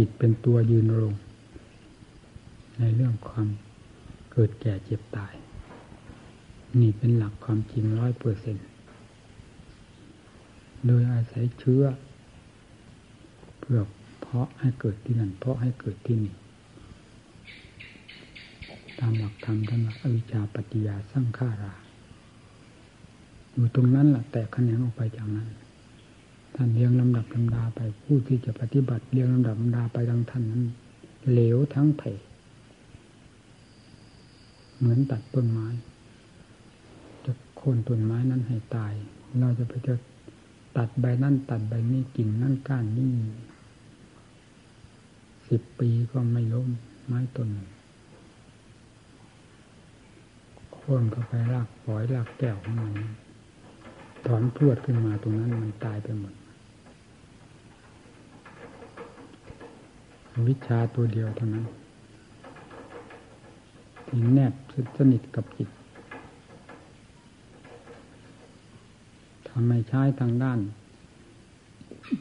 จิตเป็นตัวยืนรงในเรื่องความเกิดแก่เจ็บตาย นี่เป็นหลักความจริงร้อยเปอร์เซ็นโดยอาศัยเชื้อเพื่อเพาะให้เกิดที่นั่นเพาะให้เกิดที่นี่ตามหลักธรรมท่านอวิชชาปฏิยาสร้างฆารา อยู่ตรงนั้นแหละแต่คะแนนออกไปจากนั้น ท่านเรียงลำดับลำดาไปผู้ที่จะปฏิบัติเรียงลำดับลำดาไปดังท่านนั้นเหลวทั้งเพเหมือนตัดต้นไม้ จะโค่นต้นไม้นั้นให้ตาย เราจะไปจะตัดใบนั่นตัดใบนี้กิ่งนั่นก้านนี่สิบปีก็ไม่ล้มไม้ต้นโค่นเข้าไปรากฝอยรากแก้วของมันถอนพรวดขึ้นมาตรงนั้นมันตายไปหมด วิชาตัวเดียวเท่านั้นที่แนบสนิทกับจิตทำให้ใช้ทางด้าน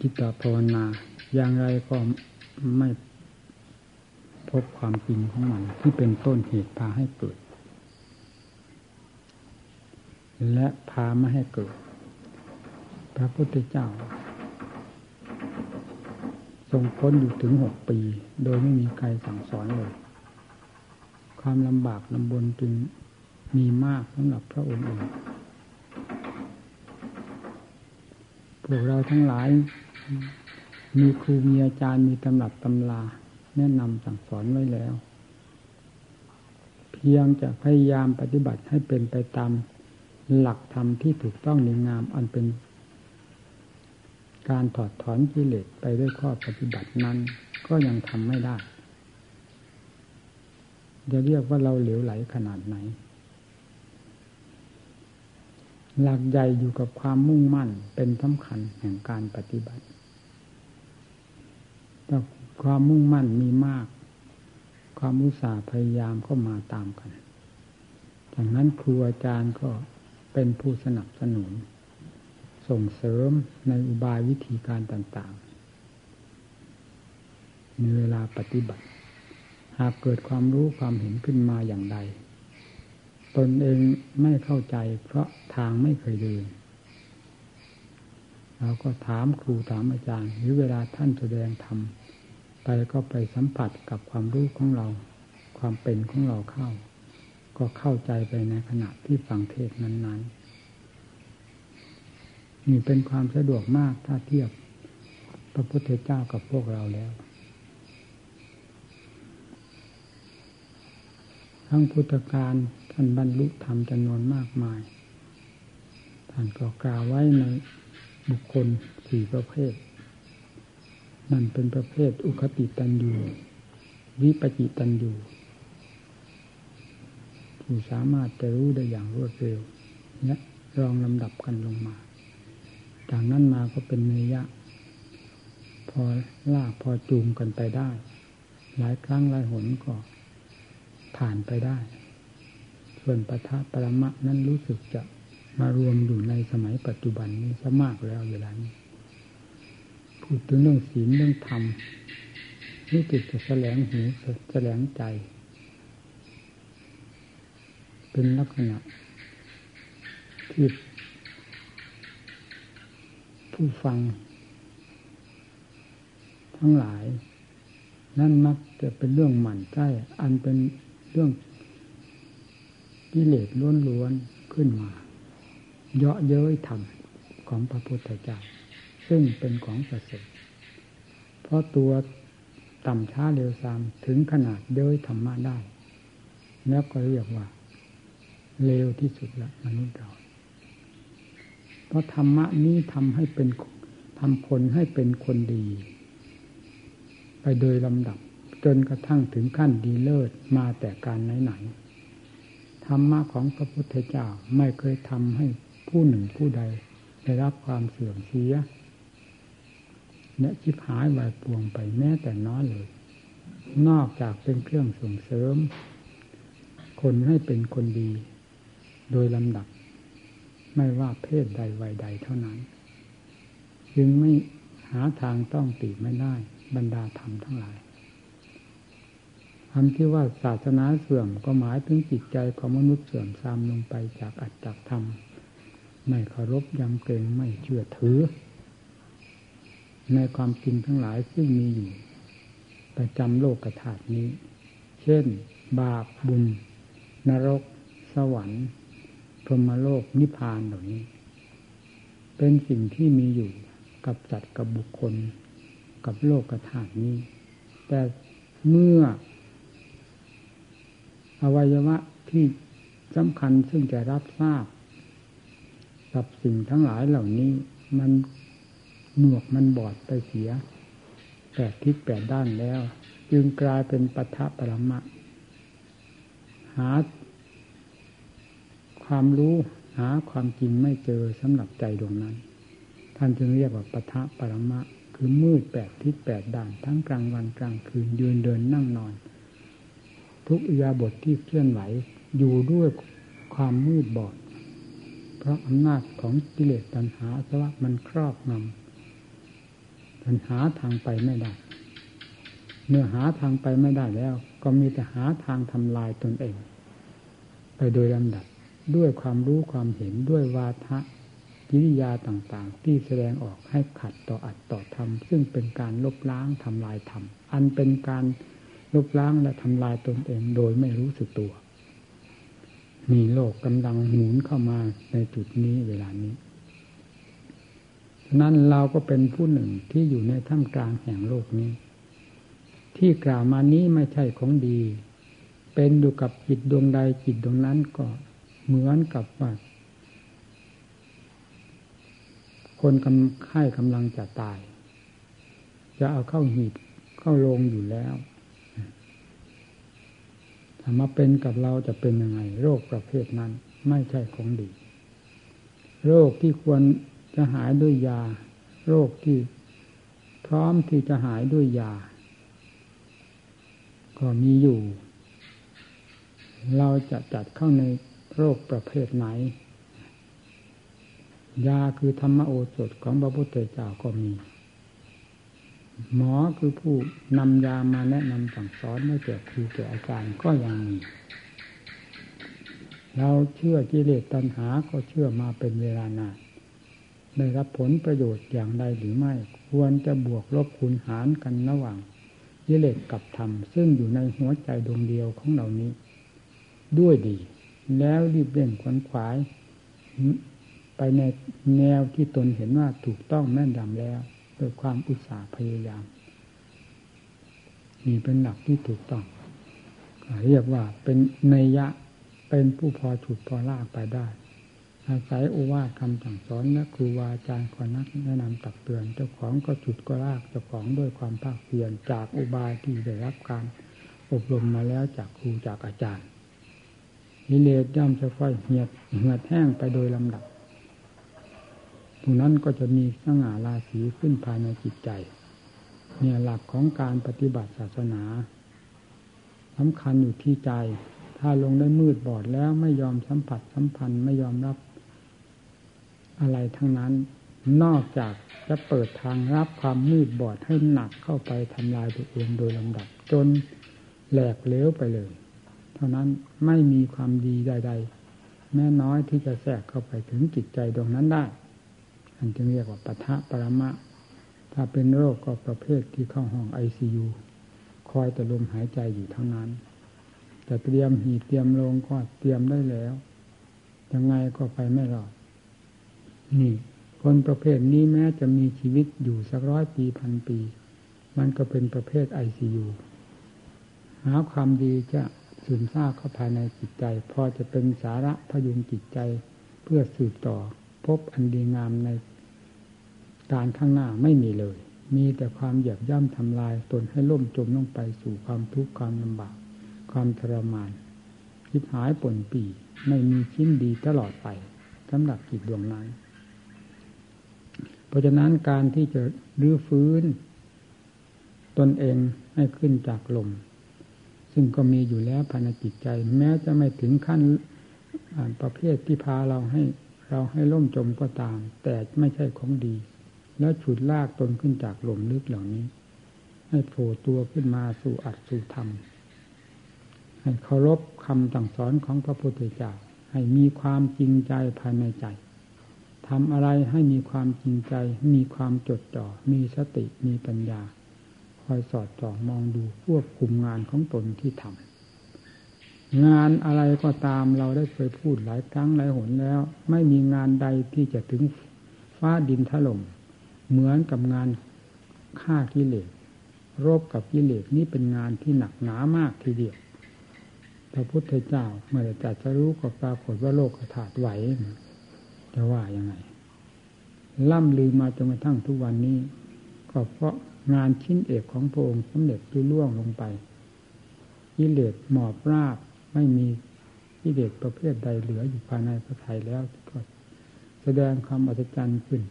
จิตภาวนา อย่างไรก็ไม่พบความจริงของมัน ที่เป็นต้นเหตุพาให้เกิด และพาไม่ให้เกิด พระพุทธเจ้า ทรงพ้นอยู่ถึงหกปี โดยไม่มีใครสั่งสอนเลย ความลำบากลำบนจึงมีมากสำหรับพระองค์เองพวกเราทั้งหลาย มีครูมีอาจารย์มีตำรับตำลา แนะนำสั่งสอนไว้แล้ว เพียงจะพยายามปฏิบัติให้เป็นไปตามหลักธรรมที่ถูกต้องในงามอันเป็น การถอดถอนกิเลสไปด้วยข้อปฏิบัตินั้นก็ยังทำไม่ได้ จะเรียกว่าเราเหลวไหลขนาดไหน หลักใหญ่อยู่กับความมุ่งมั่นเป็นสำคัญแห่งการปฏิบัติแต่ความมุ่งมั่นมีมาก ความอุตสาห์พยายามก็มาตามกันจากนั้นครูอาจารย์ก็เป็นผู้สนับสนุน ส่งเสริมในอุบายวิธีการต่างๆ ในเวลาปฏิบัติ หากเกิดความรู้ความเห็นขึ้นมาอย่างใด ตนเองไม่เข้าใจเพราะทางไม่เคยเดินเราก็ถามครูถามอาจารย์ หรือเวลาท่านแสดงธรรมไปก็ไปสัมผัสกับความรู้ของเรา ความเป็นของเราเข้า ก็เข้าใจไปในขณะที่ฟังเทศนั้นๆ นี่เป็นความสะดวกมากถ้าเทียบพระพุทธเจ้ากับพวกเราแล้ว ทั้งพุทธการท่านบรรลุธรรมจำนวนมากมาย ท่านก็กล่าวไว้ในบุคคลสี่ประเภท นั่นเป็นประเภทอุคติตันยูวิปจิตันยูผู้สามารถจะรู้ได้อย่างรวดเร็วเนี่ยรองลำดับกันลงมา จากนั้นมาก็เป็นเนยะ พอลากพอจูงกันไปได้ หลายครั้งหลายหนก็ผ่านไปได้ ส่วนปทะปรมะนั้นรู้สึกจะมารวมอยู่ในสมัยปัจจุบันนี้ซะมากแล้วเวลานี้พูดถึงเรื่องศีลเรื่องธรรมนี่จิตจะแสลงหูแสลงใจ เป็นลักษณะที่ ผู้ฟัง ทั้งหลาย นั่นมักจะเป็นเรื่องหมั่นใจอันเป็นเรื่องกิเลสล้วนๆขึ้นมา เยาะเย้ยธรรมของพระพุทธเจ้าซึ่งเป็นของประเสริฐเพราะตัวต่ำช้าเร็วซามถึงขนาดเย้ยธรรมะได้ แล้วก็เรียกว่าเร็วที่สุดละมนุษย์เรา เพราะธรรมะนี้ทำให้เป็นทำคนให้เป็นคนดี ไปโดยลำดับ จนกระทั่งถึงขั้นดีเลิศมาแต่การไหนๆธรรมะของพระพุทธเจ้าไม่เคยทำให้ผู้หนึ่งผู้ใด ได้รับความเสื่อมเสียและชิบหายวายปวงไปแม้แต่น้อยเลย นอกจากเป็นเครื่องส่งเสริม คนให้เป็นคนดี โดยลำดับ ไม่ว่าเพศใดวัยใดเท่านั้น จึงไม่หาทางต้องติไม่ได้บรรดาธรรมทั้งหลายคำที่ว่าศาสนาเสื่อมก็หมายถึงจิตใจของมนุษย์เสื่อมทรามลงไปจากอัตจากธรรม ไม่เคารพยำเกรงไม่เชื่อถือ ในความจริงทั้งหลายซึ่งมีอยู่ประจำโลกกระถาดนี้ เช่น บาปบุญ นรก สวรรค์ พรหมโลกนิพพานเหล่านี้ เป็นสิ่งที่มีอยู่กับจัดกับบุคคล กับโลกกระถาดนี้ แต่เมื่อ อวัยวะที่สำคัญซึ่งจะรับทราบกับสิ่งทั้งหลายเหล่านี้ มันหนวกมันบอดไปเสียแปดทิศแปดด้านแล้ว จึงกลายเป็นปัทะปรมะ หา ความรู้หาความจริงไม่เจอสำหรับใจดวงนั้น ท่านจึงเรียกว่าปัทะปรมะ คือมืดแปดทิศแปดด้านทั้งกลางวันกลางคืนยืนเดินนั่งนอน ทุกอิยาบทที่เคลื่อนไหวอยู่ด้วยความมืดบอด เพราะอำนาจของกิเลสตัณหาสวะมันครอบงำตัณหาทางไปไม่ได้ เมื่อหาทางไปไม่ได้แล้ว ก็มีแต่หาทางทำลายตนเอง ไปโดยลำดับ ด้วยความรู้ความเห็นด้วยวาทะกิริยาต่างๆ ที่แสดงออกให้ขัดต่ออัดต่อธรรมซึ่งเป็นการลบล้างทำลายธรรมอันเป็นการลบล้างและทำลายตนเองโดยไม่รู้สึกตัว มีโลกกำลังหมุนเข้ามาในจุดนี้เวลานี้นั้นเราก็เป็นผู้หนึ่งที่อยู่ในท่ามกลางแห่งโลกนี้ ที่กล่าวมานี้ไม่ใช่ของดี เป็นอยู่กับจิตดวงใดจิตดวงนั้นก็ เหมือนกับว่า คนกำไข้กำลังจะตาย จะเอาเข้าหีบเข้าลงอยู่แล้วมาเป็นกับเราจะเป็นยังไง โรคประเภทนั้นไม่ใช่ของดี โรคที่ควรจะหายด้วยยา โรคที่พร้อมที่จะหายด้วยยา ก็มีอยู่ เราจะจัดเข้าใน โรคประเภทไหน ยาคือธรรมโอสถของพระพุทธเจ้าก็มี หมอคือผู้นำยามาแนะนำสั่งสอนให้แก่ครูแก่อาจารย์ก็ยังมี เราเชื่อกิเลสตัณหาก็เชื่อมาเป็นเวลานานได้รับผลประโยชน์อย่างใดหรือไม่ ควรจะบวกลบคูณหารกันระหว่างกิเลสกับธรรม ซึ่งอยู่ในหัวใจดวงเดียวของเหล่านี้ ด้วยดี แล้วรีบเร่งขวนขวาย ไปในแนวที่ตนเห็นว่าถูกต้องแม่นยำแล้วด้วยความอุตสาห์พยายามนี่เป็นหลักที่ถูกต้องเรียกว่าเป็นเนยะเป็นผู้พอฉุดพอลากไปได้ อาศัยอุวาทคำสั่งสอนและครูบาอาจารย์คนักแนะนำตักเตือน เจ้าของก็ฉุดก็ลากเจ้าของด้วยความภาคเพียรจากอุบายที่ได้รับการอบรมมาแล้วจากครูจากอาจารย์ นิเลศย่อมจะค่อยเหียดเหียดแห้งไปโดยลำดับตรงนั้นก็จะมีสง่าราศีขึ้นภายในจิตใจ เนี่ยหลักของการปฏิบัติศาสนาสำคัญอยู่ที่ใจ ถ้าลงได้มืดบอดแล้วไม่ยอมสัมผัสสัมพันธ์ไม่ยอมรับอะไรทั้งนั้น นอกจากจะเปิดทางรับความมืดบอดให้หนักเข้าไปทำลายตัวเองโดยลำดับ จนแหลกเลี้ยวไปเลย เท่านั้นไม่มีความดีใด ๆ แม้น้อยที่จะแทรกเข้าไปถึงจิตใจดวงนั้นได้ อันจึงเรียกว่าปะทะปรมะ ถ้าเป็นโรคก็ประเภทที่เข้าห้องไอซียูคอยแต่ลมหายใจอยู่เท่านั้นแต่เตรียมหีเตรียมลงก็เตรียมได้แล้ว ยังไงก็ไปไม่รอด นี่ คนประเภทนี้แม้จะมีชีวิตอยู่สักร้อยปีพันปี มันก็เป็นประเภทไอซียูหาความดีจะ สืบซาบเข้าภายในจิตใจ พอจะเป็นสาระพยุงจิตใจเพื่อสืบต่อพบอันดีงามในการข้างหน้าไม่มีเลย มีแต่ความเหยียบย่ำทำลายตนให้ล่มจมลงไปสู่ความทุกข์ความลำบาก ความทรมานคิดหายป่นปีไม่มีชิ้นดีตลอดไปสำหรับจิตดวงนั้น เพราะฉะนั้นการที่จะรื้อฟื้น ตนเองให้ขึ้นจากลม ซึ่งก็มีอยู่แล้วภายในจิตใจ แม้จะไม่ถึงขั้นประเภทที่พาเราให้เราให้ล่มจมก็ตาม แต่ไม่ใช่ของดี แล้วฉุดลากตนขึ้นจากหล่มลึกเหล่านี้ ให้โผล่ตัวขึ้นมาสู่อัดสู่ธรรมให้เคารพคำสั่งสอนของพระพุทธเจ้าให้มีความจริงใจภายในใจทำอะไรให้มีความจริงใจ มีความจดจ่อ มีสติ มีปัญญา คอยสอดจ่อมองดูควบคุมงานของตนที่ทำงานอะไรก็ตามเราได้เคยพูดหลายครั้งหลายหนแล้ว ไม่มีงานใดที่จะถึงฟ้าดินถล่มเหมือนกับงานฆ่ากิเลสรบกับกิเลสนี่เป็นงานที่หนักหนามากทีเดียวพระพุทธเจ้าเมื่อจะจะรู้ก็ปรากฏว่าโลกถาดไหวจะว่ายังไงล่ำลือมาจนกระทั่งทุกวันนี้ ก็เพราะ งานชิ้นเอกของพระองค์สำเร็จลุล่วงลงไปกิเลสหมอบราบไม่มีกิเลสประเภทใดเหลืออยู่ภายในพระไทยแล้วก็แสดงความอัศจรรย์ขึ้น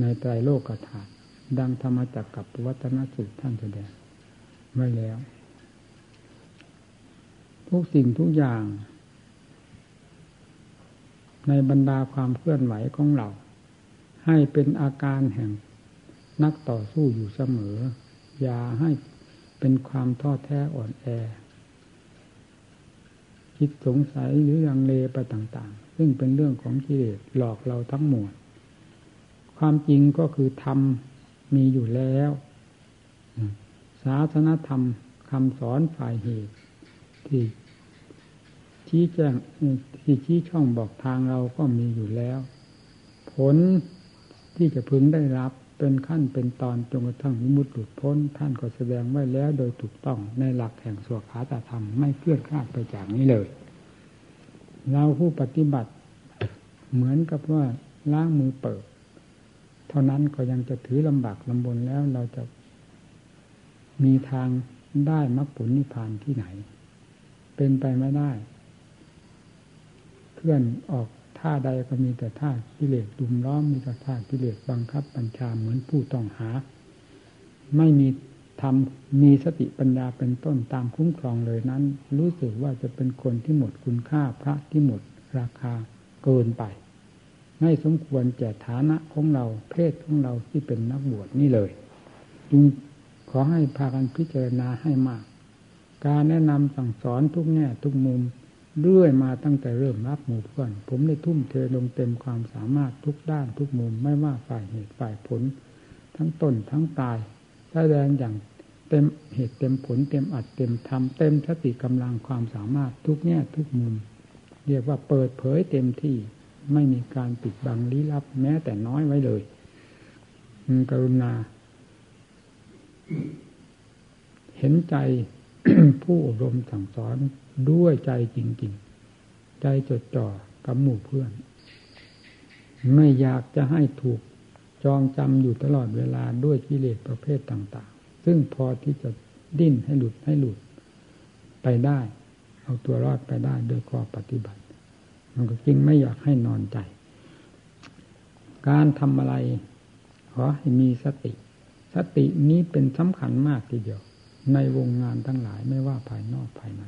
ในไตรโลกธาตุดังธรรมจักกับวัฒนสูตรท่านแสดงไว้แล้ว ทุกสิ่งทุกอย่าง ในบรรดาความเคลื่อนไหวของเรา ให้เป็นอาการแห่งนักต่อสู้อยู่เสมอ อย่าให้เป็นความท้อแท้อ่อนแอ คิดสงสัยหรือยังเลไปต่าง ๆ ซึ่งเป็นเรื่องของกิเลสหลอกเราทั้งหมด ความจริงก็คือทำมีอยู่แล้วศาสนธรรมคำสอนฝ่ายเหตุที่ชี้แจงที่ชี้ช่องบอกทางเราก็มีอยู่แล้ว ผล ที่จะพึงได้รับเป็นขั้นเป็นตอนจนกระทั่งมุดหลุดพ้น ท่านก็แสดงไว้แล้วโดยถูกต้องในหลักแห่งสวขาตธรรมไม่เคลื่อนคลาดไปจากนี้เลย เราผู้ปฏิบัติเหมือนกับว่าล้างมือเปิด เท่านั้นก็ยังจะถือลำบากลำบนแล้วเราจะมีทางได้มรรคผลนิพพานที่ไหน เป็นไปไม่ได้ เคลื่อนออก ท่าใดก็มีแต่ท่ากิเลสดุมล้อมมีแต่ท่ากิเลสบังคับบัญชาเหมือนผู้ต้องหา ไม่มีทำมีสติปัญญาเป็นต้นตามคุ้มครองเลยนั้น รู้สึกว่าจะเป็นคนที่หมดคุณค่าพระที่หมดราคาเกินไป ไม่สมควรแก่ฐานะของเราเพศของเราที่เป็นนักบวชนี่เลยจึงขอให้พากันพิจารณาให้มาก การแนะนำสั่งสอนทุกแง่ทุกมุม เรื่อยมาตั้งแต่เริ่มรับหมู่เพื่อน ผมได้ทุ่มเทลงเต็มความสามารถทุกด้านทุกมุมไม่ว่าฝ่ายเหตุฝ่ายผล ทั้งต้นทั้งตายแสดงอย่างเต็มเหตุเต็มผลเต็มอัดเต็มทำเต็มสติกำลังความสามารถทุกแง่ทุกมุม เรียกว่าเปิดเผยเต็มที่ไม่มีการปิดบังลี้ลับแม้แต่น้อยไว้เลยกรุณา เห็นใจผู้อบรมสั่งสอน ด้วยใจจริงๆ ใจจดจ่อกับหมู่เพื่อน ไม่อยากจะให้ถูกจองจำอยู่ตลอดเวลาด้วยกิเลสประเภทต่างๆ ซึ่งพอที่จะดิ้นให้หลุดให้หลุดไปได้ เอาตัวรอดไปได้โดยข้อปฏิบัติ มันก็จริงไม่อยากให้นอนใจ การทำอะไรขอให้มีสติ สตินี้เป็นสำคัญมากทีเดียว ในวงงานทั้งหลายไม่ว่าภายนอกภายใน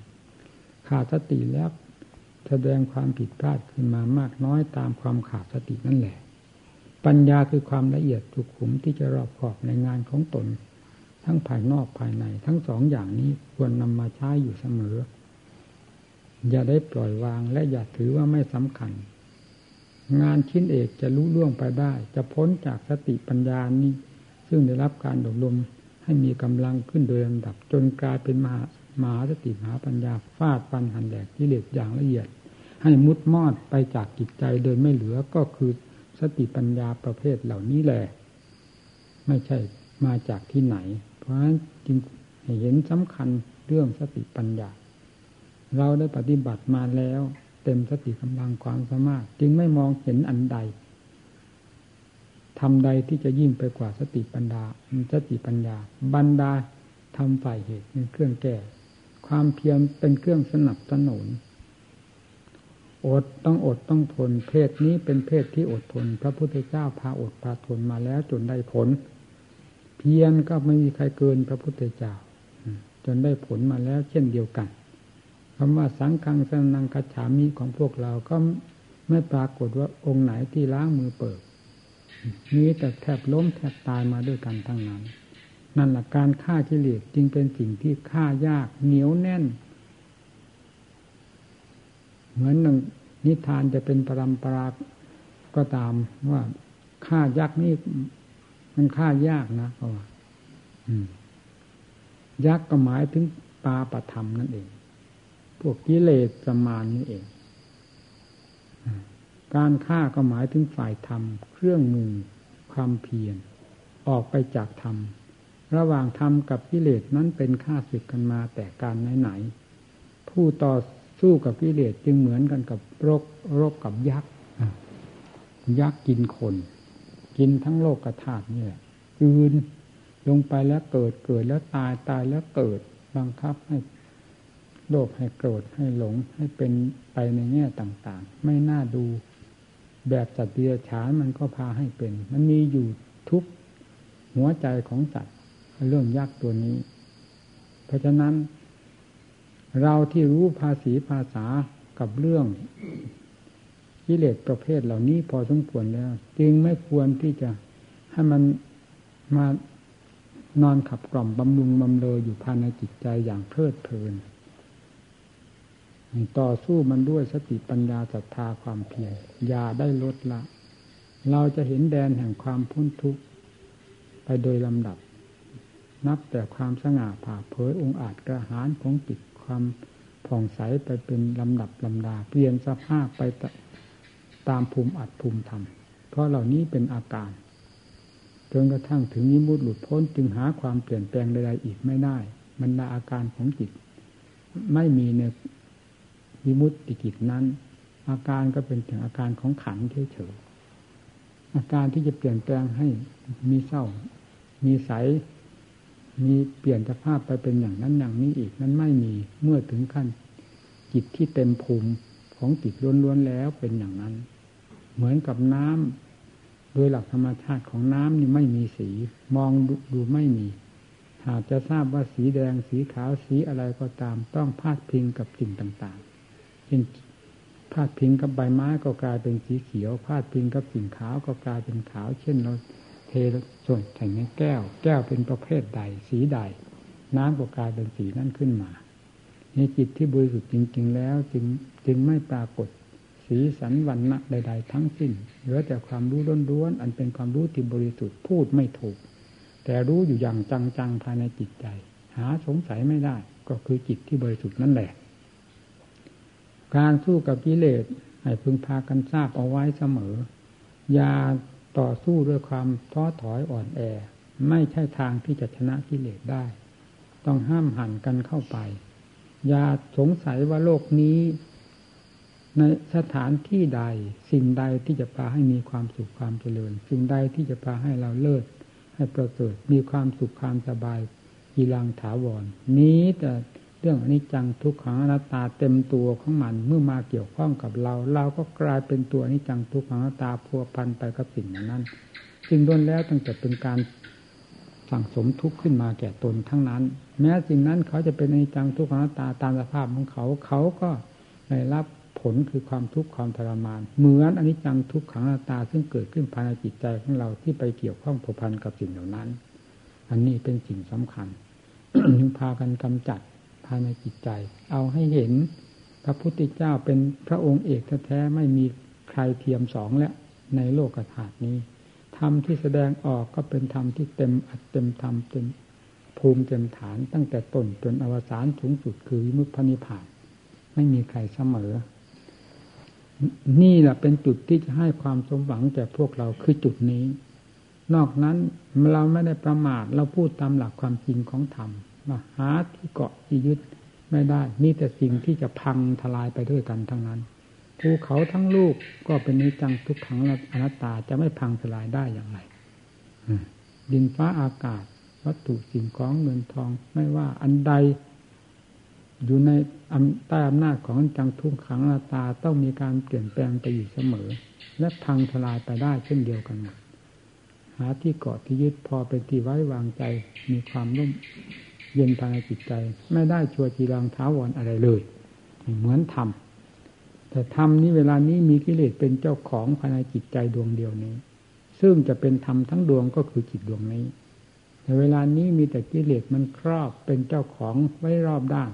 ขาดสติแล้วแสดงความผิดพลาดขึ้นมามากน้อยตามความขาดสตินั่นแหละ ปัญญาคือความละเอียดสุขุมที่จะรอบขอบในงานของตน ทั้งภายนอกภายใน ทั้งสองอย่างนี้ควรนำมาใช้อยู่เสมอ อย่าได้ปล่อยวางและอย่าถือว่าไม่สำคัญ งานชิ้นเอกจะรู้ล่วงไปได้ จะพ้นจากสติปัญญานี้ ซึ่งได้รับการอบรมให้มีกำลังขึ้นโดยลำดับจนกลายเป็นมหา มหาสติมหาปัญญาฟาดปันหันแหลกกิเลสอย่างละเอียด ให้มุดมอดไปจากจิตใจโดยไม่เหลือก็คือสติปัญญาประเภทเหล่านี้แหละไม่ใช่มาจากที่ไหน เพราะฉะนั้นจึงเห็นสำคัญเรื่องสติปัญญา เราได้ปฏิบัติมาแล้ว เต็มสติกำลังความสามารถ จึงไม่มองเห็นอันใดทำใดที่จะยิ่งไปกว่าสติปัญญาสติปัญญา บรรดาทำฝ่ายเหตุเป็นเครื่องแก้ ความเพียรเป็นเครื่องสนับสนุนอดต้องอดต้องทน เพศนี้เป็นเพศที่อดทน พระพุทธเจ้าพาอดพาทนมาแล้วจนได้ผล เพียรก็ไม่มีใครเกินพระพุทธเจ้า จนได้ผลมาแล้วเช่นเดียวกันคำว่าสังฆังสนังกัจฉามีของพวกเราก็ไม่ปรากฏว่าองค์ไหนที่ล้างมือเปิดมีแต่แทบล้มแทบตายมาด้วยกันทั้งนั้น นั่นแหละการฆ่ากิเลสจึงเป็นสิ่งที่ฆ่ายากเหนียวแน่น เหมือนนิทานจะเป็นปรำปราก็ตามว่าฆ่ายักษ์นี่มันฆ่ายากนะเพราะว่ายักษ์ก็หมายถึงปาปธรรมนั่นเอง พวกกิเลสประมาณนี้เอง การฆ่าก็หมายถึงฝ่ายธรรม เครื่องมือความเพียรออกไปจากธรรม ระหว่างธรรมกับกิเลสนั้นเป็นข้าศึกกันมาแต่การไหนๆผู้ต่อสู้กับกิเลสจึงเหมือนกันกับโรบรบกับยักษ์ยักษ์กินคน กินทั้งโลกกระถาดนี่แหละยืนลงไปแล้วเกิดเกิดแล้วตายตายแล้วเกิดบังคับให้โลภให้โกรธให้หลงให้เป็นไปในแง่ต่างๆ ไม่น่าดูแบบจัตว์เดียฉานมันก็พาให้เป็น มันมีอยู่ทุกหัวใจของสัตว เรื่องยากตัวนี้ เพราะฉะนั้น เราที่รู้ภาษีภาษากับเรื่องกิเลสประเภทเหล่านี้พอสมควรแล้ว จึงไม่ควรที่จะให้มันมานอนขับกล่อมบำรุงบำเรออยู่ภายในจิตใจอย่างเพลิดเพลิน ต่อสู้มันด้วยสติปัญญาศรัทธาความเพียรอย่าได้ลดละ เราจะเห็นแดนแห่งความพ้นทุกข์ไปโดยลำดับ นับแต่ความสง่าผ่าเผยองค์อาจกระหารของจิตความผ่องใสไปเป็นลำดับลำดาเปลี่ยนสภาพไปตามภูมิอัดภูมิธรรม เพราะเหล่านี้เป็นอาการจนกระทั่งถึงนิมุตหลุดพ้นจึงหาความเปลี่ยนแปลงใดๆอีกไม่ได้บรรดาอาการของจิต ไม่มีในวิมุตติกิจนั้น อาการก็เป็นถึงอาการของขันเฉยๆอาการที่จะเปลี่ยนแปลงให้มีเศร้า มีใส มีเปลี่ยนสภาพไปเป็นอย่างนั้นอย่างนี้อีกนั้นไม่มีเมื่อถึงขั้นจิตที่เต็มภูมิของจิตล้วนๆแล้วเป็นอย่างนั้น เหมือนกับน้ำโดยหลักธรรมชาติของน้ำนี่ไม่มีสี มองดูไม่มี หากจะทราบว่าสีแดงสีขาวสีอะไรก็ตาม ต้องพาดพิงกับสิ่งต่างๆเช่นพาดพิงกับใบไม้ก็กลายเป็นสีเขียวพาดพิงกับสิ่งขาวก็กลายเป็นขาว เช่นเรา เทส่วนแห่งในแก้ว แก้วเป็นประเภทใด สีใด น้ำก็กลายเป็นสีนั้นขึ้นมาในจิตที่บริสุทธิ์จริง ๆ แล้วจึงจึงไม่ปรากฏสีสันวันณะใด ๆ ทั้งสิ้นเหลือแต่ความรู้ล้วนๆอันเป็นความรู้ที่บริสุทธิ์พูดไม่ถูก แต่รู้อยู่อย่างจังๆภายในจิตใจ หาสงสัยไม่ได้ ก็คือจิตที่บริสุทธิ์นั่นแหละ การสู้กับกิเลสให้พึงพากันทราบเอาไว้เสมออย่า ต่อสู้ด้วยความท้อถอยอ่อนแอ ไม่ใช่ทางที่จะชนะกิเลสได้ ต้องห้ามหันกันเข้าไป อย่าสงสัยว่าโลกนี้ ในสถานที่ใด สิ่งใดที่จะพาให้มีความสุขความเจริญ สิ่งใดที่จะพาให้เราเลิศให้ประเสริฐมีความสุขความสบายกีรังถาวรนี้แต่ เรื่องอนิจจังทุกขังอนัตตาเต็มตัวของมันเมื่อมาเกี่ยวข้องกับเรา เราก็กลายเป็นตัวอนิจจังทุกขังอนัตตาพัวพันไปกับสิ่งนั้นสิ่งล้วนแล้วตั้งแต่เป็นการสั่งสมทุกข์ขึ้นมาแก่ตนทั้งนั้น แม้สิ่งนั้นเขาจะเป็นอนิจจังทุกขังอนัตตาตามสภาพของเขาเขาก็ได้รับผลคือความทุกข์ความทรมาน เหมือนอนิจจังทุกขังอนาตตาซึ่งเกิดขึ้นภายในจิตใจของเราที่ไปเกี่ยวข้องผูกพันกับสิ่งเหล่านั้น อันนี้เป็นสิ่งสำคัญพากันกำจัด ภายในจิตใจ เอาให้เห็นพระพุทธเจ้าเป็นพระองค์เอกแท้ๆไม่มีใครเทียมสองและในโลกธาตุนี้ธรรมที่แสดงออกก็เป็นธรรมที่เต็มอัดเต็มธรรมเต็มภูมิเต็มฐาน ตั้งแต่ต้นจนอวสานสูงสุดคือวิมุตพนิพาน ไม่มีใครเสมอ นี่แหละเป็นจุดที่จะให้ความสมหวังแก่พวกเราคือจุดนี้ นอกนั้นเราไม่ได้ประมาทเราพูดตามหลักความจริงของธรรม หาที่เกาะที่ยึดไม่ได้นี่แต่สิ่งที่จะพังทลายไปด้วยกันทั้งนั้นภูเขาทั้งลูกก็เป็นนิจังทุกขังอนัตตาจะไม่พังทลายได้อย่างไรดินฟ้าอากาศ วัตถุสิ่งของเงินทองไม่ว่าอันใด อยู่ในใต้อำนาจของจังทุกขังอาตาต้องมีการเปลี่ยนแปลงไปอยู่เสมอ และพังทลายไปได้เช่นเดียวกันหมดหาที่เกาะที่ยึดพอเป็นที่ไว้วางใจมีความร่ม เย็นภายในจิตใจ ไม่ได้ชัวจีรังท้าวรออะไรเลย เหมือนธรรมแต่ธรรมนี้เวลานี้มีกิเลสเป็นเจ้าของภายในจิตใจดวงเดียวนี้ ซึ่งจะเป็นธรรมทั้งดวงก็คือจิตดวงนี้ แต่เวลานี้มีแต่กิเลสมันครอบเป็นเจ้าของไว้รอบด้าน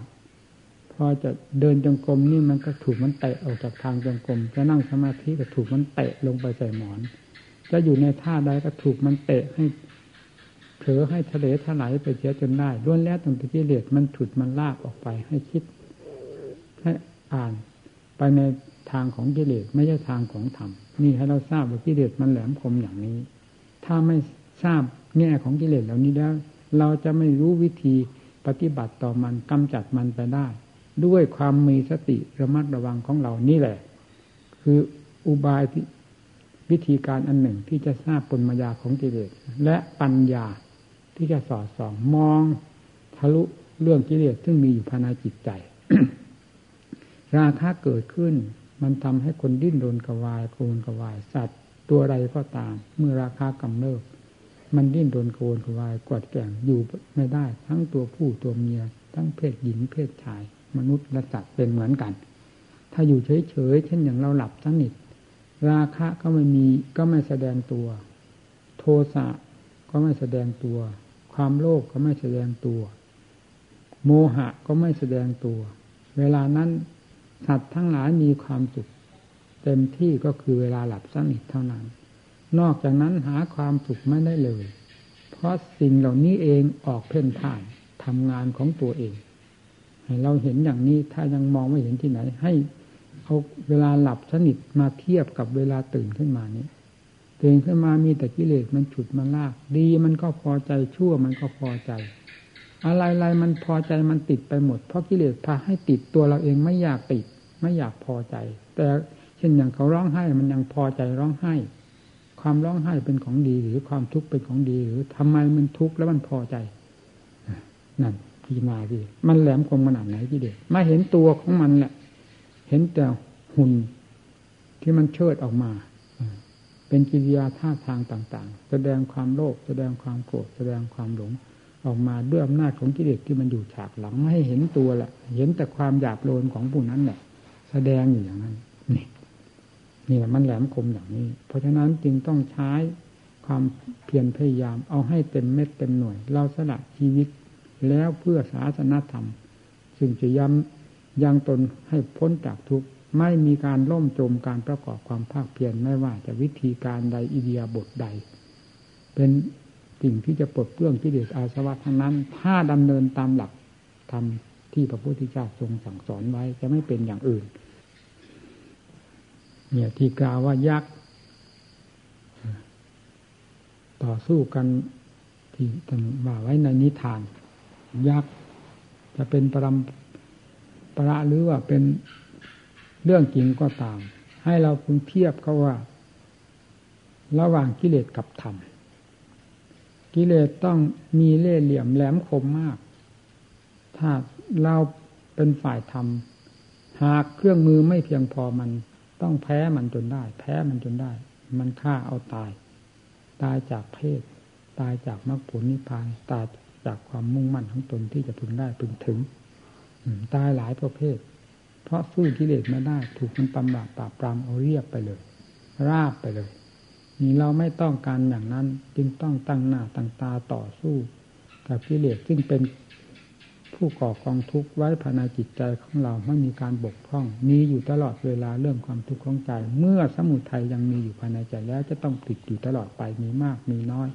พอจะเดินจงกรมนี่มันก็ถูกมันเตะออกจากทางจงกรมจะนั่งสมาธิก็ถูกมันเตะลงไปใส่หมอน จะอยู่ในท่าใดก็ถูกมันเตะให้ เผลอให้ทะเลถลายไปเสียจนได้ล้วนแล้วตั้งแต่กิเลสมันถุดมันลากออกไปให้คิด ให้อ่านไปในทางของกิเลสไม่ใช่ทางของธรรมนี่ให้เราทราบว่ากิเลสมันแหลมคมอย่างนี้ ถ้าไม่ทราบแง่ของกิเลสเหล่านี้แล้ว เราจะไม่รู้วิธีปฏิบัติต่อมันกำจัดมันไปได้ ด้วยความมีสติระมัดระวังของเรานี่แหละ คืออุบายวิธีการอันหนึ่งที่จะทราบปนมายาของกิเลสและปัญญา ที่จะสอดส่องมองทะลุเรื่องกิเลสซึ่งมีอยู่ภายในจิตใจ ราคะเกิดขึ้น มันทำให้คนดิ้นรนกวายโกนกวาย สัตว์ตัวใดก็ตาม เมื่อราคากำเริบมันดิ้นรนโกนกวายกวดแก่งอยู่ไม่ได้ ทั้งตัวผู้ตัวเมีย ทั้งเพศหญิงเพศชาย มนุษย์และสัตว์เป็นเหมือนกัน ถ้าอยู่เฉยๆเช่นอย่างเราหลับสนิทราคะก็ไม่มีก็ไม่แสดงตัว โทสะก็ไม่แสดงตัว ความโลภก็ไม่แสดงตัว โมหะก็ไม่แสดงตัว เวลานั้นสัตว์ทั้งหลายมีความสุขเต็มที่ก็คือเวลาหลับสนิทเท่านั้น นอกจากนั้นหาความสุขไม่ได้เลย เพราะสิ่งเหล่านี้เองออกเพ่นพ่านทำงานของตัวเอง ให้เราเห็นอย่างนี้ถ้ายังมองไม่เห็นที่ไหน ให้เอาเวลาหลับสนิทมาเทียบกับเวลาตื่นขึ้นมานี้ ตื่นขึ้นมามีแต่กิเลสมันฉุดมันลาก ดีมันก็พอใจชั่วมันก็พอใจ อะไรๆมันพอใจมันติดไปหมด เพราะกิเลสพาให้ติดตัวเราเองไม่อยากติด ไม่อยากพอใจ แต่เช่นอย่างเขาร้องไห้มันยังพอใจร้องไห้ ความร้องไห้เป็นของดีหรือความทุกข์เป็นของดีหรือทำไมมันทุกข์แล้วมันพอใจนั่นพี่มาดิมันแหลมคมขนาดไหนกิเลสมาเห็นตัวของมันแหละ เห็นแต่หุ่นที่มันเชิดออกมา เป็นกิริยาท่าทางต่าง ๆ แสดงความโลภแสดงความโกรธแสดงความหลงออกมาด้วยอำนาจของกิเลสที่มันอยู่ฉากหลังไม่ให้เห็นตัวแหละเห็นแต่ความหยาบโลนของผู้นั้นแหละแสดงอยู่อย่างนั้น นี่นี่แหละมันแหลมคมอย่างนี้ เพราะฉะนั้นจึงต้องใช้ความเพียรพยายาม เอาให้เต็มเม็ดเต็มหน่วย เราสละชีวิตแล้วเพื่อศาสนธรรม ซึ่งจะย้ำยังตนให้พ้นจากทุกข์ ไม่มีการล่มจมการประกอบความภาคเพียรไม่ว่าจะวิธีการใดอิเดียบทใด เป็นสิ่งที่จะปลดเปลื้องกิเลสอาสวะทั้งนั้น ถ้าดำเนินตามหลักธรรมที่พระพุทธเจ้าทรงสั่งสอนไว้จะไม่เป็นอย่างอื่น เนี่ยที่กล่าวว่ายักษ์ต่อสู้กันที่ท่านว่าไว้ในนิทาน ยักษ์จะเป็นปรมประหรือว่าเป็น เรื่องจริงก็ตาม ให้เราพึงเทียบเขาว่า ระหว่างกิเลสกับธรรม กิเลสต้องมีเล่ห์เหลี่ยมแหลมคมมาก ถ้าเราเป็นฝ่ายธรรม หากเครื่องมือไม่เพียงพอมันต้องแพ้มันจนได้ แพ้มันจนได้ มันฆ่าเอาตาย ตายจากเพศ ตายจากมรรคผลนิพพานตายจากความมุ่งมั่นของตนที่จะพึงได้พึงถึงตายหลายประเภท เพราะสู้กิเลสไม่ได้ ถูกมันตำราบปราบปรามเอาเรียบไปเลย ราบไปเลย นี่เราไม่ต้องการอย่างนั้น จึงต้องตั้งหน้าตั้งตาต่อสู้ กับกิเลสซึ่งเป็นผู้ก่อกองทุกข์ไว้ภายในจิตใจของเราไม่มีการบกพร่อง มีอยู่ตลอดเวลาเรื่องความทุกข์ของใจ เมื่อสมุทัยยังมีอยู่ภายในใจแล้วจะต้องผิดอยู่ตลอดไปมีมากมีน้อย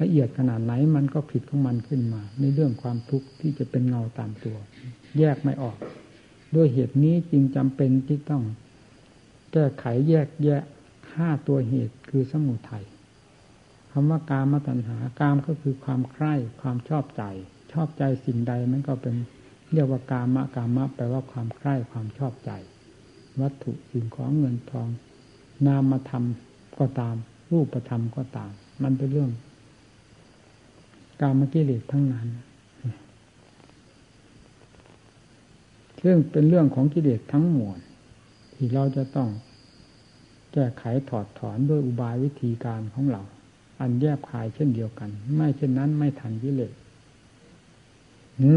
ละเอียดขนาดไหนมันก็ผิดของมันขึ้นมา ในเรื่องความทุกข์ที่จะเป็นเงาตามตัว แยกไม่ออก ด้วยเหตุนี้จึงจำเป็นที่ต้องแก้ไขแยกแยะห้าตัวเหตุคือสมุทัยคำว่ากามตัณหากามก็คือความใคร่ความชอบใจ ชอบใจสิ่งใดมันก็เป็นเรียกว่ากามะกามะแปลว่าความใคร่ความชอบใจ วัตถุสิ่งของเงินทอง นามธรรมก็ตาม รูปธรรมก็ตาม มันเป็นเรื่อง กามกิเลสทั้งนั้น ซึ่งเป็นเรื่องของกิเลสทั้งมวลที่เราจะต้องแก้ไขถอดถอนด้วยอุบายวิธีการของเรา อันแยบคายเช่นเดียวกัน ไม่เช่นนั้นไม่ทันกิเลส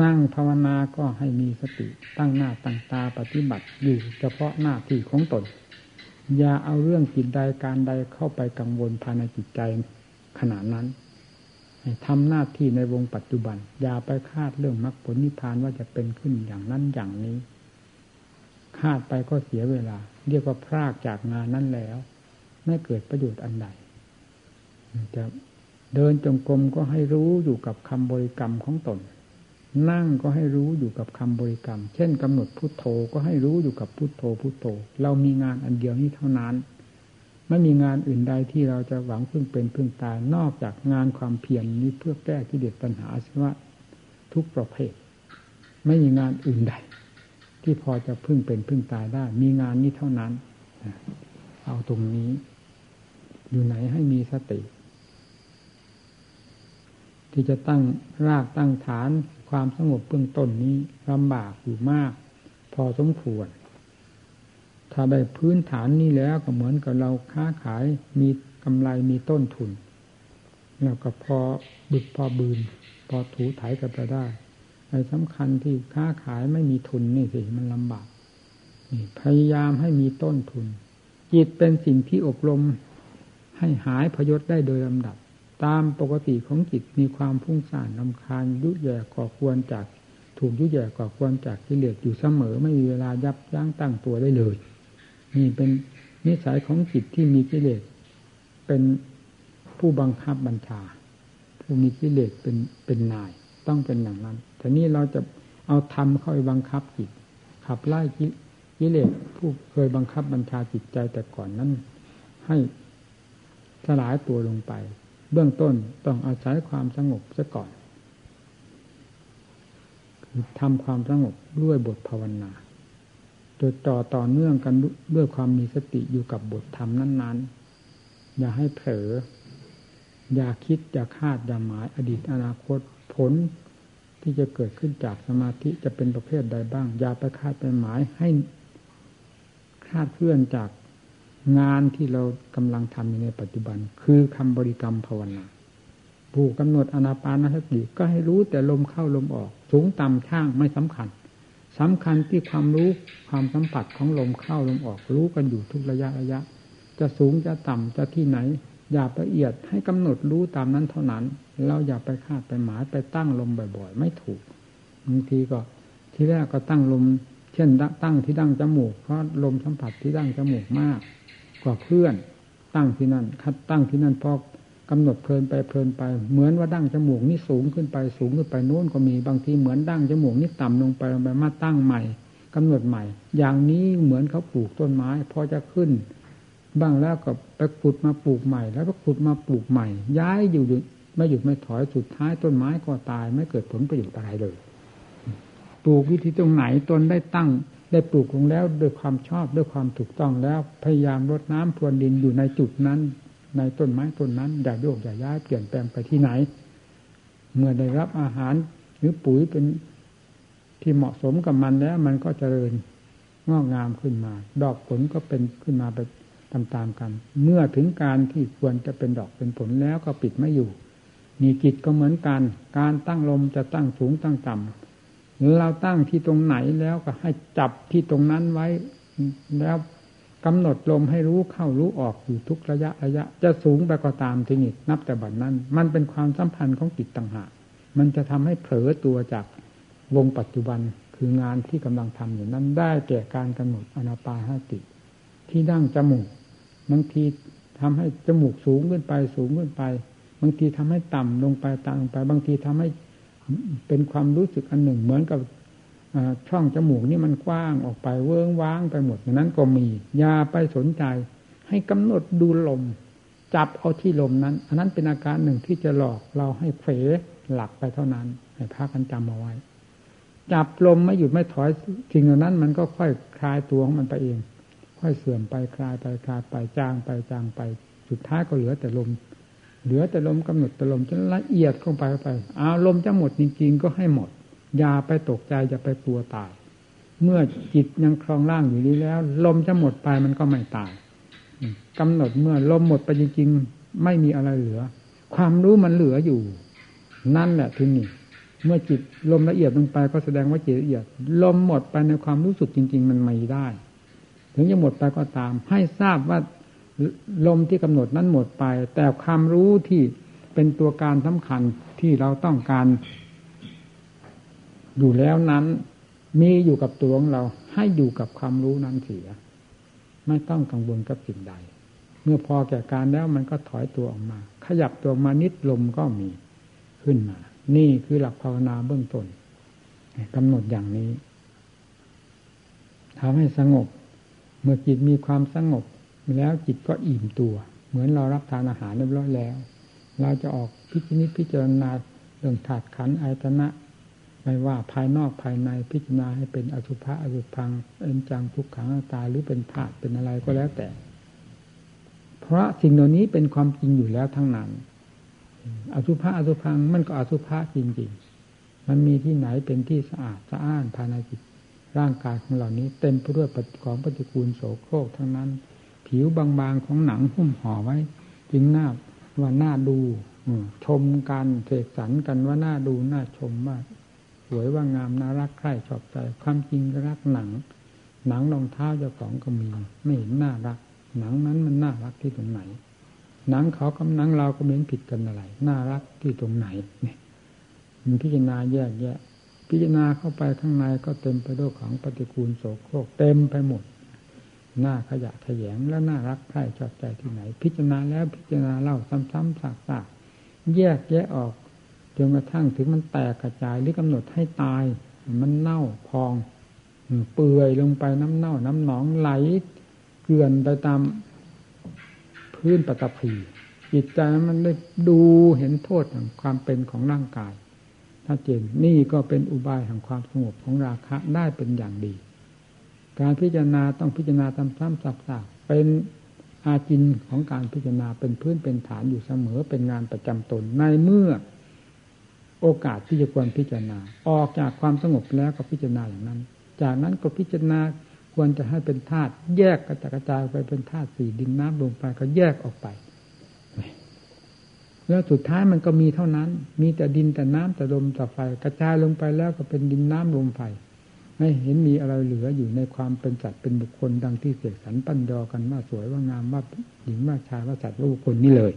นั่งภาวนาก็ให้มีสติตั้งหน้าตั้งตาปฏิบัติอยู่เฉพาะหน้าที่ของตน อย่าเอาเรื่องจิตใดการใดเข้าไปกังวลภายในจิตใจขนาดนั้น ทำหน้าที่ในวงปัจจุบัน อย่าไปคาดเรื่องมรรคผลนิพพานว่าจะเป็นขึ้นอย่างนั้นอย่างนี้ คาดไปก็เสียเวลา เรียกว่าพรากจากงานนั้นแล้ว ไม่เกิดประโยชน์อันใดจะเดินจงกรมก็ให้รู้อยู่กับคำบริกรรมของตน นั่งก็ให้รู้อยู่กับคำบริกรรม เช่นกำหนดพุทโธก็ให้รู้อยู่กับพุทโธพุทโธ เรามีงานอันเดียวนี้เท่านั้น ไม่มีงานอื่นใดที่เราจะหวังพึ่งเป็นพึ่งตายนอกจากงานความเพียรนนี้เพื่อแก้ที่เด็ดปัญหาสวะทุกประเภท ไม่มีงานอื่นใด ที่พอจะพึ่งเป็นพึ่งตายได้ มีงานนี้เท่านั้น เอาตรงนี้ อยู่ไหนให้มีสติ ที่จะตั้งรากตั้งฐานความสงบเบื้องต้นนี้ลำบากอยู่มาก พอสมควร ถ้าได้พื้นฐานนี้แล้วก็เหมือนกับเราค้าขายมีกำไรมีต้นทุนแล้วก็พอบึกพอบืน พอถูถ่ายกันไปได้ไอ้สำคัญที่ค้าขายไม่มีทุนนี่สิมันลำบากพยายามให้มีต้นทุน จิตเป็นสิ่งที่อบรมให้หายพยศได้โดยลำดับ ตามปกติของจิตมีความพุ่งสานลำคาญยุแย่ก่อควรจากถูกยุแย่ก่อควรจากกิเลสอยู่เสมอ ไม่มีเวลายับยั้งตั้งตัวได้เลย นี่เป็นนิสัยของจิตที่มีกิเลสเป็นผู้บังคับบัญชา ผู้มีกิเลสเป็นเป็นนาย ต้องเป็นอย่างนั้นแต่นี่เราจะเอาธรรมเข้าไปบังคับจิตขับไล่กิเลสผู้เคยบังคับบัญชาจิตใจแต่ก่อนนั้น ให้สลายตัวลงไป เบื้องต้นต้องอาศัยความสงบซะก่อนทำความสงบด้วยบทภาวนา จดจ่อต่อเนื่องกันด้วยความมีสติอยู่กับบทธรรมนั้น ๆ อย่าให้เผลออย่าคิดอย่าคาดอย่าหมายอดีตอนาคตผลที่จะเกิดขึ้นจากสมาธิจะเป็นประเภทใดบ้าง อย่าไปคาดไปหมายให้คาดเคลื่อนจากงานที่เรากำลังทำอยู่ในปัจจุบัน คือคำบริกรรมภาวนาผู้กำหนดอนาปานสติก็ให้รู้แต่ลมเข้าลมออก สูงต่ำช่างไม่สำคัญ สำคัญที่ความรู้ความสัมผัสของลมเข้าลมออกรู้กันอยู่ทุกระยะระยะ จะสูงจะต่ำจะที่ไหน อย่าละเอียดให้กำหนดรู้ตามนั้นเท่านั้น เราอย่าไปคาดไปหมายไปตั้งลมบ่อย ๆ ไม่ถูกบางทีก็ที่แรกก็ตั้งลม เช่นตั้งที่ดั้งจมูกเพราะลมสัมผัสที่ดั้งจมูกมาก กว่าเพื่อน ตั้งที่นั่นคัดตั้งที่นั่นพอ กำหนดเพลินไปเพลินไป เหมือนว่าดั้งจมูกนี่สูงขึ้นไปสูงขึ้นไปโน้นก็มีบางทีเหมือนดั้งจมูกนี่ต่ำลงไปลงไปมาตั้งใหม่กำหนดใหม่ อย่างนี้เหมือนเขาปลูกต้นไม้พอจะขึ้น บ้างแล้วก็ไปขุดมาปลูกใหม่ แล้วก็ขุดมาปลูกใหม่ ย้ายอยู่ไม่หยุดไม่ถอยสุดท้ายต้นไม้ก็ตาย ไม่เกิดผลประโยชน์อะไรเลยปลูกวิธีตรงไหนตนได้ตั้ง ได้ปลูกลงแล้วด้วยความชอบด้วยความถูกต้องแล้วพยายามรดน้ำพรวนดินอยู่ในจุดนั้น ในต้นไม้ต้นนั้นอย่าโยกอย่าย้ายเปลี่ยนแปลงไปที่ไหน เมื่อได้รับอาหารหรือปุ๋ยเป็นที่เหมาะสมกับมันแล้ว มันก็เจริญงอกงามขึ้นมา ดอกผลก็เป็นขึ้นมาไปตามๆกัน เมื่อถึงการที่ควรจะเป็นดอกเป็นผลแล้วก็ปิดไม่อยู่ มีกิจก็เหมือนกัน การตั้งลมจะตั้งสูงตั้งต่ำเราตั้งที่ตรงไหนแล้วก็ให้จับที่ตรงนั้นไว้ แล้ว กำหนดลมให้รู้เข้ารู้ออกอยู่ทุกระยะระยะ จะสูงไปก็ตามที่นี่นับแต่บัดนั้น มันเป็นความสัมพันธ์ของจิตต่างหากมันจะทำให้เผลอตัวจากวงปัจจุบันคืองานที่กำลังทำอยู่นั้นได้แก่การกำหนดอนาปาหติ ที่ดั้งจมูกบางทีทำให้จมูกสูงขึ้นไปสูงขึ้นไป บางทีทำให้ต่ำลงไปต่ำไป บางทีทำให้เป็นความรู้สึกอันหนึ่ง เหมือนกับ ช่องจมูกนี่มันกว้างออกไปเวิ้งว้างไปหมดนั้นก็มีอย่าไปสนใจ ให้กำหนดดูลม จับเอาที่ลมนั้น อันนั้นเป็นอาการหนึ่งที่จะหลอกเราให้เผลหลักไปเท่านั้น ให้พากันจำเอาไว้ จับลมไม่หยุดไม่ถอยสิ่งเหล่านั้น มันก็ค่อยคลายตัวของมันไปเอง ค่อยเสื่อมไปคลายไปคลายไปจางไปจางไป สุดท้ายก็เหลือแต่ลม เหลือแต่ลมกำหนดแต่ลมจนละเอียดเข้าไปไปเอาลมจะหมดจริงๆก็ให้หมด อย่าไปตกใจอย่าไปกลัวตาย เมื่อจิตยังคลองร่างอยู่นี้แล้ว ลมจะหมดไปมันก็ไม่ตายกำหนดเมื่อลมหมดไปจริงๆไม่มีอะไรเหลือ ความรู้มันเหลืออยู่ นั่นแหละทีนี้เมื่อจิตลมละเอียดลงไปก็แสดงว่าจิตละเอียด ลมหมดไปในความรู้สึกจริง ๆ มันไม่ได้ ถึงจะหมดไปก็ตาม ให้ทราบว่าลมที่กำหนดนั้นหมดไป แต่ความรู้ที่เป็นตัวการสำคัญที่เราต้องการ อยู่แล้วนั้น มีอยู่กับตัวของเรา ให้อยู่กับความรู้นั้นเสีย ไม่ต้องกังวลกับสิ่งใด เมื่อพอแก่การแล้วมันก็ถอยตัวออกมา ขยับตัวมานิดลมก็มีขึ้นมา นี่คือหลักภาวนาเบื้องต้นกำหนดอย่างนี้ทำให้สงบ เมื่อจิตมีความสงบ แล้วจิตก็อิ่มตัว เหมือนเรารับทานอาหารเรียบร้อยแล้ว เราจะออกพิจิตพิจารณาเรื่องถาดขันอายตนะ ไม่ว่าภายนอกภายในพิจารณาให้เป็นอสุภะอสุพังเอ็นจังทุกขังตาหรือเป็นธาตุเป็นอะไรก็แล้วแต่ เพราะสิ่งเหล่านี้เป็นความจริงอยู่แล้วทั้งนั้น อสุภะอสุพังมันก็อสุภะจริงๆ มันมีที่ไหนเป็นที่สะอาดสะอ้านภายในจิตร่างกายของเหล่านี้ เต็มไปด้วยของปฏิกูลโสโครกทั้งนั้น ผิวบางๆของหนังหุ้มห่อไว้ จึงหน้าว่าหน้าดูชมกันเสกสรรกันว่าหน้าดูน่าชมมาก สวยว่างามน่ารักใคร่ชอบใจ ความจริงรักหนัง หนังรองเท้าเจ้าของก็มี ไม่เห็นน่ารัก หนังนั้นมันน่ารักที่ตรงไหน หนังเขากับหนังเราก็เหมือนผิดกันอะไรน่ารักที่ตรงไหนเนี่ยมันพิจารณาแยกแยะ พิจารณาเข้าไปข้างในก็เต็มไปด้วยของปฏิกูลโสโครกเต็มไปหมดหน้าขยะขยงแล้วน่ารักใคร่ชอบใจที่ไหน พิจารณาแล้วพิจารณาเล่าซ้ำๆซากๆแยกแยะออก จนกระทั่งถึงมันแตกกระจายหรือกำหนดให้ตาย มันเน่าพองเปื่อยลงไปน้ำเน่า น้ำหนองไหล เกลื่อนไปตามพื้นปฐพีจิตใจมันได้ดูเห็นโทษของความเป็นของร่างกายถ้าเจนนี่ก็เป็นอุบายแห่งความสงบของราคะได้เป็นอย่างดี การพิจารณาต้องพิจารณาตามซ้ำซักๆเป็นอาจินของการพิจารณาเป็นพื้นเป็นฐานอยู่เสมอเป็นงานประจำตนในเมื่อ โอกาสที่จะควรพิจารณา ออกจากความสงบแล้วก็พิจารณาอย่างนั้น จากนั้นก็พิจารณาควรจะให้เป็นธาตุแยกกระจกระจายไปเป็นธาตุสี่ดินน้ำลมไฟก็แยกออกไป แล้วสุดท้ายมันก็มีเท่านั้น มีแต่ดินแต่น้ำแต่ลมแต่ไฟกระจายลงไปแล้วก็เป็นดินน้ำลมไฟไม่เห็นมีอะไรเหลืออยู่ในความเป็นสัตว์เป็นบุคคลดังที่เสกสรรปั้นยอกันว่าสวยว่างามว่าหญิงว่าชายว่าสัตว์ว่าบุคคลนี่เลย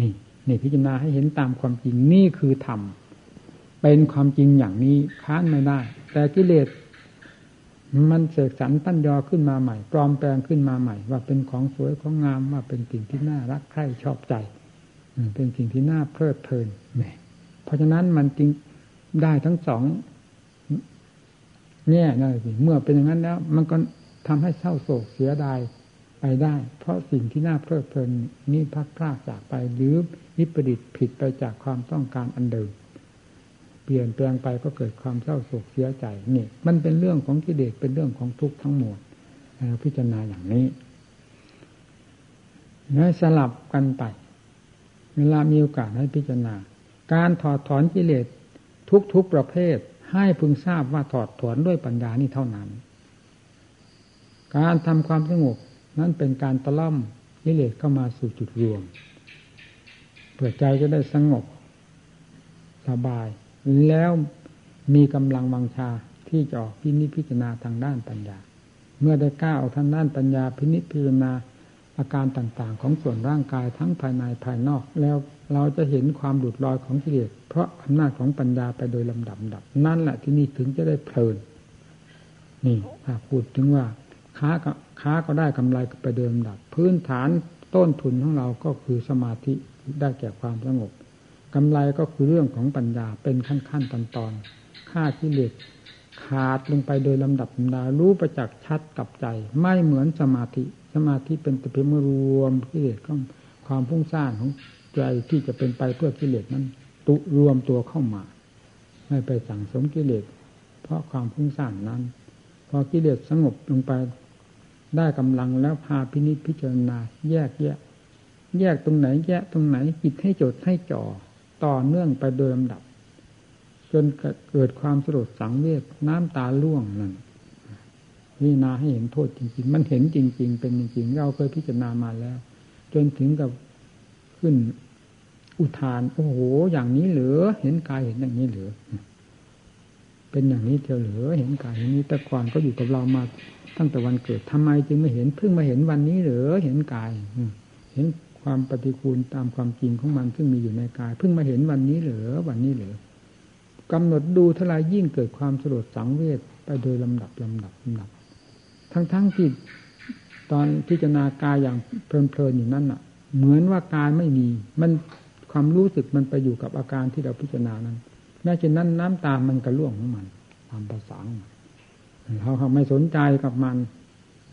นี่ นี่พิจารณาให้เห็นตามความจริงนี่คือธรรมเป็นความจริงอย่างนี้ค้านไม่ได้ แต่กิเลสมันเสกสรรตั้นยอขึ้นมาใหม่ปลอมแปลงขึ้นมาใหม่ ว่าเป็นของสวยของงามว่าเป็นสิ่งที่น่ารักใคร่ชอบใจเป็นสิ่งที่น่าเพลิดเพลินเนี่ยเพราะฉะนั้นมันจึงได้ทั้งสองแง่นั่นสิเมื่อเป็นอย่างนั้นแล้ว มันก็ทำให้เศร้าโศกเสียดาย ไปได้ เพราะสิ่งที่น่าเพลิดเพลินนี่พักพลาดจากไปหรือวิปริตผิดไปจากความต้องการอันเดิมเปลี่ยนแปลงไปก็เกิดความเศร้าโศกเสียใจนี่ มันเป็นเรื่องของกิเลสเป็นเรื่องของทุกข์ทั้งหมดเราพิจารณาอย่างนี้ให้สลับกันไปเวลามีโอกาสให้พิจารณา การถอดถอนกิเลสทุกๆประเภท ให้พึงทราบว่าถอดถอนด้วยปัญญานี่เท่านั้น การทำความสงบ นั่นเป็นการตะล่อมกิเลสเข้ามาสู่จุดรวมเพื่อใจจะได้สงบสบาย แล้วมีกำลังวังชาที่จะออกพินิจพิจารณาทางด้านปัญญา เมื่อได้ก้าวทางด้านปัญญา พินิจพิจารณาอาการต่างๆ ของส่วนร่างกายทั้งภายในภายนอก แล้วเราจะเห็นความหลุดลอยของกิเลสเพราะอำนาจของปัญญาไปโดยลำดับดับ นั่นแหละที่นี่ถึงจะได้เพลิน นี่ถ้าพูดถึงว่าค้าก็ ค้าก็ได้กำไรไปเดิมดับ พื้นฐานต้นทุนของเราก็คือสมาธิได้แก่ความสงบกำไรก็คือเรื่องของปัญญาเป็นขั้นขั้นตอนตอนค่าที่เหล็กขาดลงไปโดยลำดับลำดารู้ประจักษ์ชัดกับใจ ไม่เหมือนสมาธิ สมาธิเป็นแต่เพียงรวมกิเลสก็ความพุ่งสร้างของใจที่จะเป็นไปเพื่อกิเลสนั้น ตุรวมตัวเข้ามา ไม่ไปสั่งสมกิเลสเพราะความพุ่งสร้างนั้น พอกิเลสสงบลงไป ได้กำลังแล้วพาพินิจพิจารณา แยกแยะ แยกตรงไหนแยกตรงไหนจิตให้จดให้จ่อต่อเนื่องไปโดยลำดับ จนเกิดความสลดสังเวชน้ำตาล่วงนั่นนี่นาให้เห็นโทษจริงๆ มันเห็นจริง ๆ เป็นจริงๆ เราเคยพิจารณามาแล้ว จนถึงกับขึ้นอุทาน โอ้โห อย่างนี้เหลือ เห็นกายเห็นอย่างนี้เหลือ เป็นอย่างนี้เทียวเหลือ เห็นกายเห็นนี้แต่ก่อนก็อยู่กับเรามา ตั้งแต่วันเกิดทำไมจึงไม่เห็นเพิ่งมาเห็นวันนี้หรือเห็นกายเห็นความปฏิคูลตามความจริงของมันซึ่งมีอยู่ในกาย เพิ่งมาเห็นวันนี้หรือวันนี้หรือกำหนดดูท่าไรยิ่งเกิดความสลดสังเวชไปโดยลำดับลำดับลำดับ ทั้งๆทที่ตอนพิจารณากายอย่างเพลินๆอยู่นั่นอะ เหมือนว่ากายไม่มี มันความรู้สึกมันไปอยู่กับอาการที่เราพิจารณานั้นแม้เช่นนั้นน้ำตามันกระล่วงของมันตามภาษา เราไม่สนใจกับมัน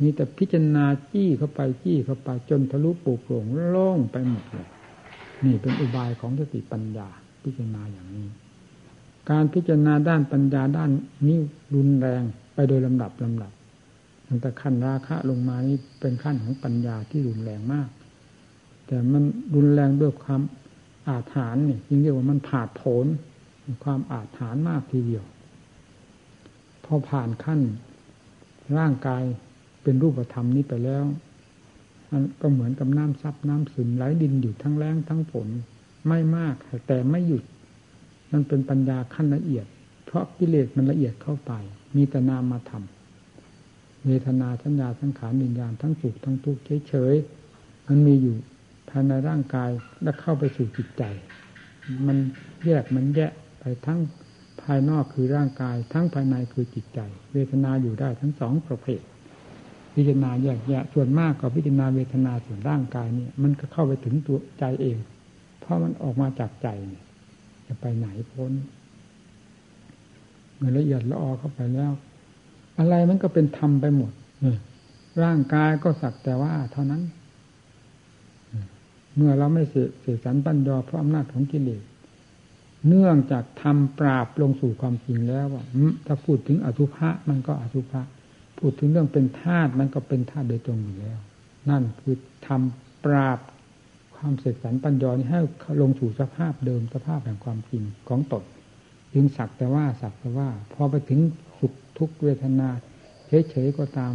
มีแต่พิจารณาจี้เข้าไปจี้เข้าไปจนทะลุปูโปร่งโล่งไปหมดเลยนี่เป็นอุบายของสติปัญญา พิจารณาอย่างนี้ การพิจารณาด้านปัญญาด้านนี้รุนแรงไปโดยลำดับลำดับตั้งแต่ขั้นราคะลงมานี่เป็นขั้นของปัญญาที่รุนแรงมาก แต่มันรุนแรงด้วยความอาถรรพ์นี่ยยิ่งเรียกว่ามันผาดโผนความอาถรรพ์มากทีเดียว พอผ่านขั้น ร่างกายเป็นรูปธรรมนี้ไปแล้วมันก็เหมือนกับน้ำซับน้ำซึมไหลดินอยู่ทั้งแรงทั้งฝนไม่มากแต่ไม่หยุด มันเป็นปัญญาขั้นละเอียด เพราะกิเลสมันละเอียดเข้าไป มีแต่นามมาทำเวทนาสัญญาสังขารวิญญาณทั้งสุขทั้งทุกข์เฉยๆมันมีอยู่ภายในร่างกายและเข้าไปสู่จิตใจ มันแยกมันแยะไปทั้ง ภายนอกคือร่างกาย ทั้งภายในคือจิตใจ เวทนาอยู่ได้ทั้งสองประเภท พิจารณาแยกแยะส่วนมากกับพิจารณาเวทนาส่วนร่างกายนี่มันก็เข้าไปถึงตัวใจเอง เพราะมันออกมาจากใจเนี่ยจะไปไหนพ้นเมื่อละเอียดละออเข้าไปแล้ว อะไรมันก็เป็นธรรมไปหมดร่างกายก็สักแต่ว่าเท่านั้น เมื่อเราไม่เสียสันปัญญาเพราะอำนาจของกิเลส เนื่องจากทำปราบลงสู่ความจริงแล้วว่าถ้าพูดถึงอสุภะมันก็อสุภะพูดถึงเรื่องเป็นธาตุมันก็เป็นธาตุโดยตรงอยู่แล้ว นั่นคือทำปราบความเสกสรรปัญญานี้ให้ลงสู่สภาพเดิมสภาพแห่งความจริงของตนจึงสักแต่ว่าสักแต่ว่า พอไปถึงสุขทุกเวทนาเฉยๆก็ตาม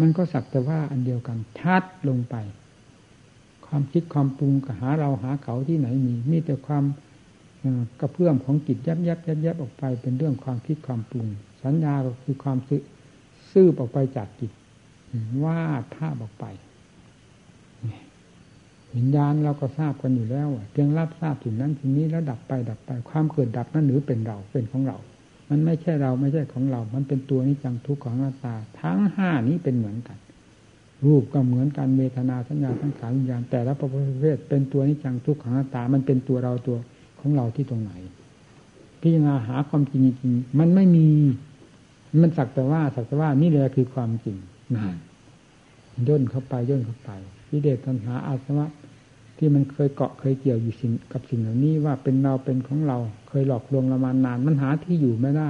มันก็สักแต่ว่าอันเดียวกันชัดลงไป ความคิดความปรุงหาเราหาเขาที่ไหนมีมีแต่ความ กระเพื่อมของจิตยับยับยับยับออกไปเป็นเรื่องความคิดความปรุง สัญญาก็คือความซื้อซื้อออกไปจากจิตวาท่าพออกไปวิญญาณเราก็ทราบกันอยู่แล้วเพียงรับทราบถึงนั้นถึงนี้แล้วดับไปดับไป ความเกิดดับนั้นหรือเป็นเราเป็นของเรา มันไม่ใช่เราไม่ใช่ของเรา มันเป็นตัวนิจังทุกข์ของหน้าตา ทั้งห้านี้เป็นเหมือนกัน รูปก็เหมือนกันเวทนาสัญญาสังขารวิญญาณแต่ละประเภทเป็นตัวนิจังทุกขังหน้าตา มันเป็นตัวเราตัว ของเราที่ตรงไหน พิจารณาหาความจริงจริงมันไม่มี มันสักแต่ว่าสักแต่ว่านี่แหละคือความจริงนะย่นเข้าไปย่นเข้าไปวิเดชตัณหาอาสวะที่มันเคยเกาะเคยเกี่ยวอยู่สิ่งกับสิ่งเหล่านี้ว่าเป็นเราเป็นของเรา เคยหลอกลวงเรามานานมันหาที่อยู่ไม่ได้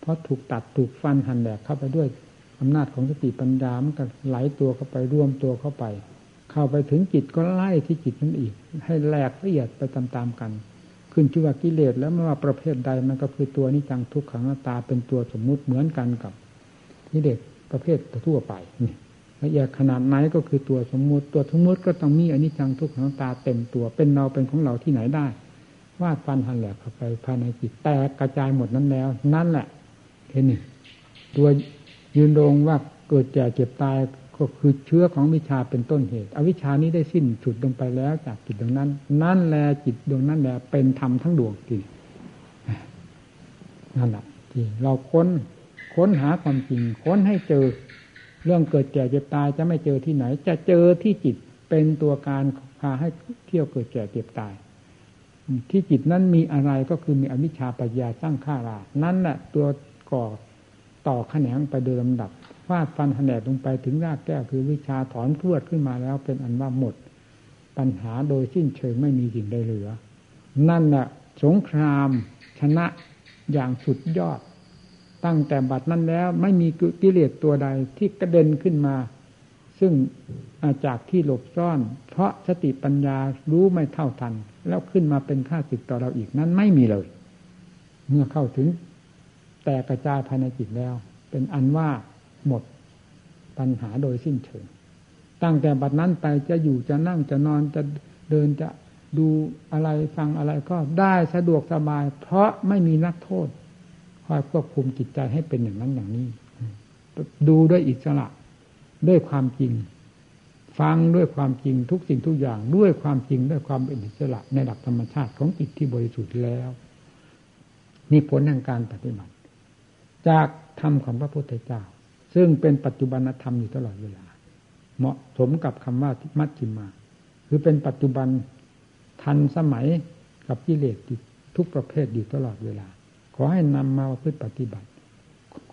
เพราะถูกตัดถูกฟันหันแหลกเข้าไปด้วยอำนาจของสติปัญญามันก็ไหลตัวเข้าไปรวมตัวเข้าไป เข้าไปถึงจิตก็ไล่ที่จิตนั่นอีก ให้แหลกละเอียดไปตามๆกัน ขึ้นชื่อว่ากิเลสแล้วไม่ว่าประเภทใดมันก็คือตัวนิจังทุกขังหน้าตาเป็นตัวสมมุติเหมือนกันกับกิเลสประเภททั่วไปนี่ละเอียดขนาดไหนก็คือตัวสมมุติตัวสมมุติก็ต้องมีอนิจจังทุกขังตาเต็มตัว เป็นเราเป็นของเราที่ไหนได้วาดฟันหันแหลกเข้าไปภายในจิตแตกกระจายหมดนั้นแล้ว นั่นแหละเห็นนี่ตัวยืนรงว่าเกิดแก่เจ็บตาย ก็คือเชื้อของวิชาเป็นต้นเหตุ อวิชานี้ได้สิ้นสุดลงไปแล้วจากจิตดวงนั้น นั่นแหละจิตดวงนั้นแหละเป็นธรรมทั้งดวงจริงนั่นแหละที่เราค้นค้นหาความจริง ค้นให้เจอเรื่องเกิดแก่เจ็บตายจะไม่เจอที่ไหน จะเจอที่จิตเป็นตัวการพาให้เที่ยวเกิดแก่เจ็บตาย ที่จิตนั้นมีอะไรก็คือมีอวิชชาปัญญาสร้างข้ารา นั่นแหละตัวก่อต่อแขนงไปโดยลำดับ ฟาดฟันแหนกลงไปถึงรากแก้วคือวิชาถอนพรวดขึ้นมาแล้วเป็นอันว่าหมด ปัญหาโดยสิ้นเชิงไม่มีสิ่งใดเหลือ นั่นแหละสงครามชนะอย่างสุดยอด ตั้งแต่บัดนั้นแล้วไม่มีกิเลสตัวใดที่กระเด็นขึ้นมา ซึ่งาจากที่หลบซ่อน เพราะสติปัญญารู้ไม่เท่าทัน แล้วขึ้นมาเป็นข้าศึกต่อเราอีกนั้นไม่มีเลย เมื่อเข้าถึงแตกกระจายภายในจิตแล้ว เป็นอันว่า หมดปัญหาโดยสิ้นเชิง ตั้งแต่บัดนั้นไปจะอยู่จะนั่งจะนอนจะเดินจะดูอะไรฟังอะไรก็ได้สะดวกสบาย เพราะไม่มีนักโทษคอยควบคุมจิตใจให้เป็นอย่างนั้นอย่างนี้ ดูด้วยอิสระด้วยความจริง ฟังด้วยความจริงทุกสิ่งทุกอย่าง ด้วยความจริงด้วยความเป็นอิสระในหลักธรรมชาติของจิตที่บริสุทธิ์แล้วนี่ผลแห่งการปฏิบัติ จากธรรมของพระพุทธเจ้า ซึ่งเป็นปัจจุบันธรรมอยู่ตลอดเวลา เหมาะสมกับคำว่ามัชฌิมา คือเป็นปัจจุบันทันสมัยกับกิเลสทุกประเภทอยู่ตลอดเวลา ขอให้นำมาพึ่ปฏิบัติ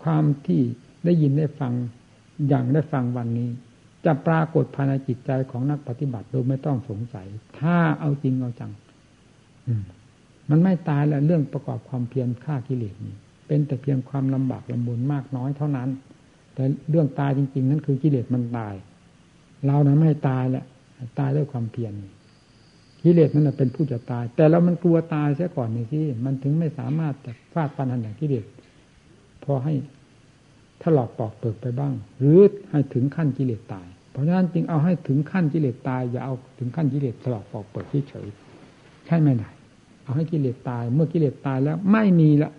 ความที่ได้ยินได้ฟังอย่างได้ฟังวันนี้ จะปรากฏภายในจิตใจของนักปฏิบัติโดยไม่ต้องสงสัย ถ้าเอาจริงเอาจังอืมันไม่ตายแล้วเรื่องประกอบความเพียรฆ่ากิเลสนี่เป็นแต่เพียงความลำบากลำบนมากน้อยเท่านั้น แต่เรื่องตายจริง ๆ นั่นคือกิเลสมันตาย เรานะไม่ตายแหละตายด้วยความเพียรกิเลสนั่นเป็นผู้จะตาย แต่เรามันกลัวตายเสียก่อนนี่ที่มันถึงไม่สามารถจะฟาดฟันหันอย่างกิเลสพอให้ถลอกปอกเปิดไปบ้าง หรือให้ถึงขั้นกิเลสตาย เพราะฉะนั้นจึงเอาให้ถึงขั้นกิเลสตายอย่าเอาถึงขั้นกิเลสถลอกปอกเปิดเฉยใช่ไหมไหนเอาให้กิเลสตาย เมื่อกิเลสตายแล้วไม่มีละ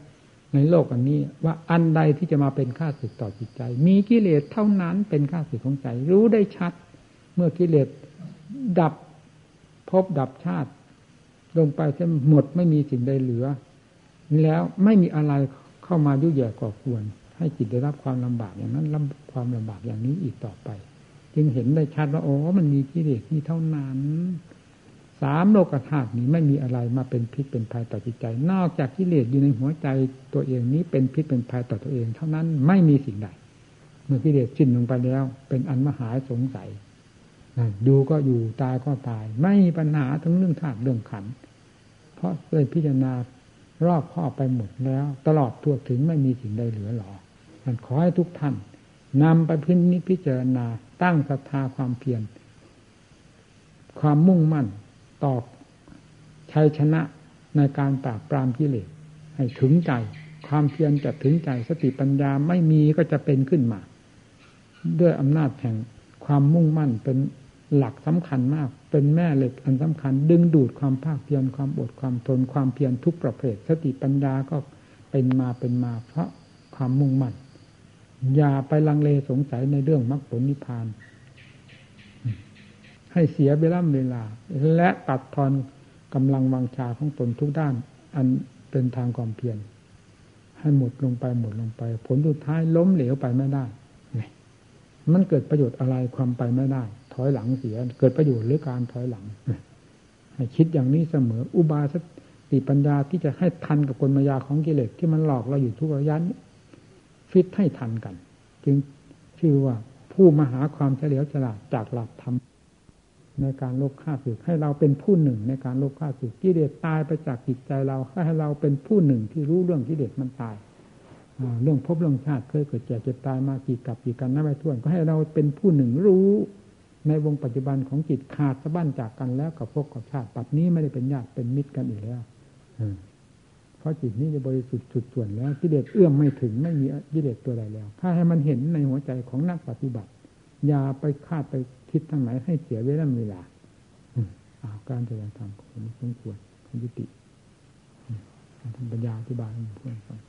ในโลกอันนี้ ว่าอันใดที่จะมาเป็นข้าศึกต่อจิตใจ มีกิเลสเท่านั้นเป็นข้าศึกของใจ รู้ได้ชัด เมื่อกิเลสดับพบดับชาติ ลงไปจะหมดไม่มีสิ่งใดเหลือ แล้วไม่มีอะไรเข้ามายุ่ยแย่ก่อควร ให้จิตได้รับความลำบากอย่างนั้นรับความลำบากอย่างนี้อีกต่อไป จึงเห็นได้ชัดว่าโอ้มันมีกิเลสนี่เท่านั้น สามโลกธาตุนี้ไม่มีอะไรมาเป็นพิษเป็นภัยต่อจิตใจ นอกจากกิเลสอยู่ในหัวใจตัวเองนี้เป็นพิษเป็นภัยต่อตัวเอง เท่านั้นไม่มีสิ่งใด เมื่อกิเลสสิ้นลงไปแล้ว เป็นอันมหาสงสัยดูก็อยู่ตายก็ตาย ไม่มีปัญหาทั้งเรื่องธาตุเรื่องขัน เพราะเลยพิจารณารอบข้อไปหมดแล้ว ตลอดทั่วถึงไม่มีสิ่งใดเหลือหรอมันขอให้ทุกท่านนำไปพินิจพิจารณาตั้งศรัทธาความเพียรความมุ่งมั่น ต่อชัยชนะในการปราบปรามกิเลสให้ถึงใจ ความเพียรจะถึงใจสติปัญญาไม่มีก็จะเป็นขึ้นมา ด้วยอำนาจแห่งความมุ่งมั่นเป็นหลักสำคัญมาก เป็นแม่เหล็กอันสำคัญ ดึงดูดความภาคเพียรความอดความทนความเพียรทุกประเภท สติปัญญาก็เป็นมาเป็นมาเพราะความมุ่งมั่นอย่าไปลังเลสงสัยในเรื่องมรรคผลนิพพาน ให้เสียเวลาเวลา และตัดทอนกำลังวังชาของตนทุกด้าน อันเป็นทางความเพียรให้หมดลงไปหมดลงไป ผลสุดท้ายล้มเหลวไปไม่ได้ มันเกิดประโยชน์อะไรความไปไม่ได้ ถอยหลังเสีย เกิดประโยชน์หรือการถอยหลังให้คิดอย่างนี้เสมอ อุบาสติปัญญาที่จะให้ทันกับกลมายาของกิเลสที่มันหลอกเราอยู่ทุกระยะนี้ฟิตให้ทันกัน จึงชื่อว่าผู้มหาความเฉลียวฉลาดจากหลักธรรม ในการลบฆ่าศึกให้เราเป็นผู้หนึ่งในการลบฆ่าศึกกิเลสตายไปจากจิตใจเราให้เราเป็นผู้หนึ่งที่รู้เรื่องกิเลสมันตายเรื่องพบเรื่องชาติเคยเกิดแก่เจ็บตายมากี่กับกี่กันนับไปทั่วก็ให้เราเป็นผู้หนึ่งรู้ในวงปัจจุบันของจิตขาดสะบั้นจากกันแล้วกับพบกับชาติปัจนี้ไม่ได้เป็นญาติเป็นมิตรกันอีกแล้วเพราะจิตนี้จะบริสุทธิ์สุดส่วนแล้วกิเลสเอื้อมไม่ถึงไม่มีกิเลสตัวใดแล้ว ถ้าให้มันเห็นในหัวใจของนักปฏิบัติ อย่าไปคาดไปคิดทางไหนให้เสียเวลาเวลาอาการจะยังทำคนสมควรยุติการทำปัญญาอธิบายให้เพื่อนฟัง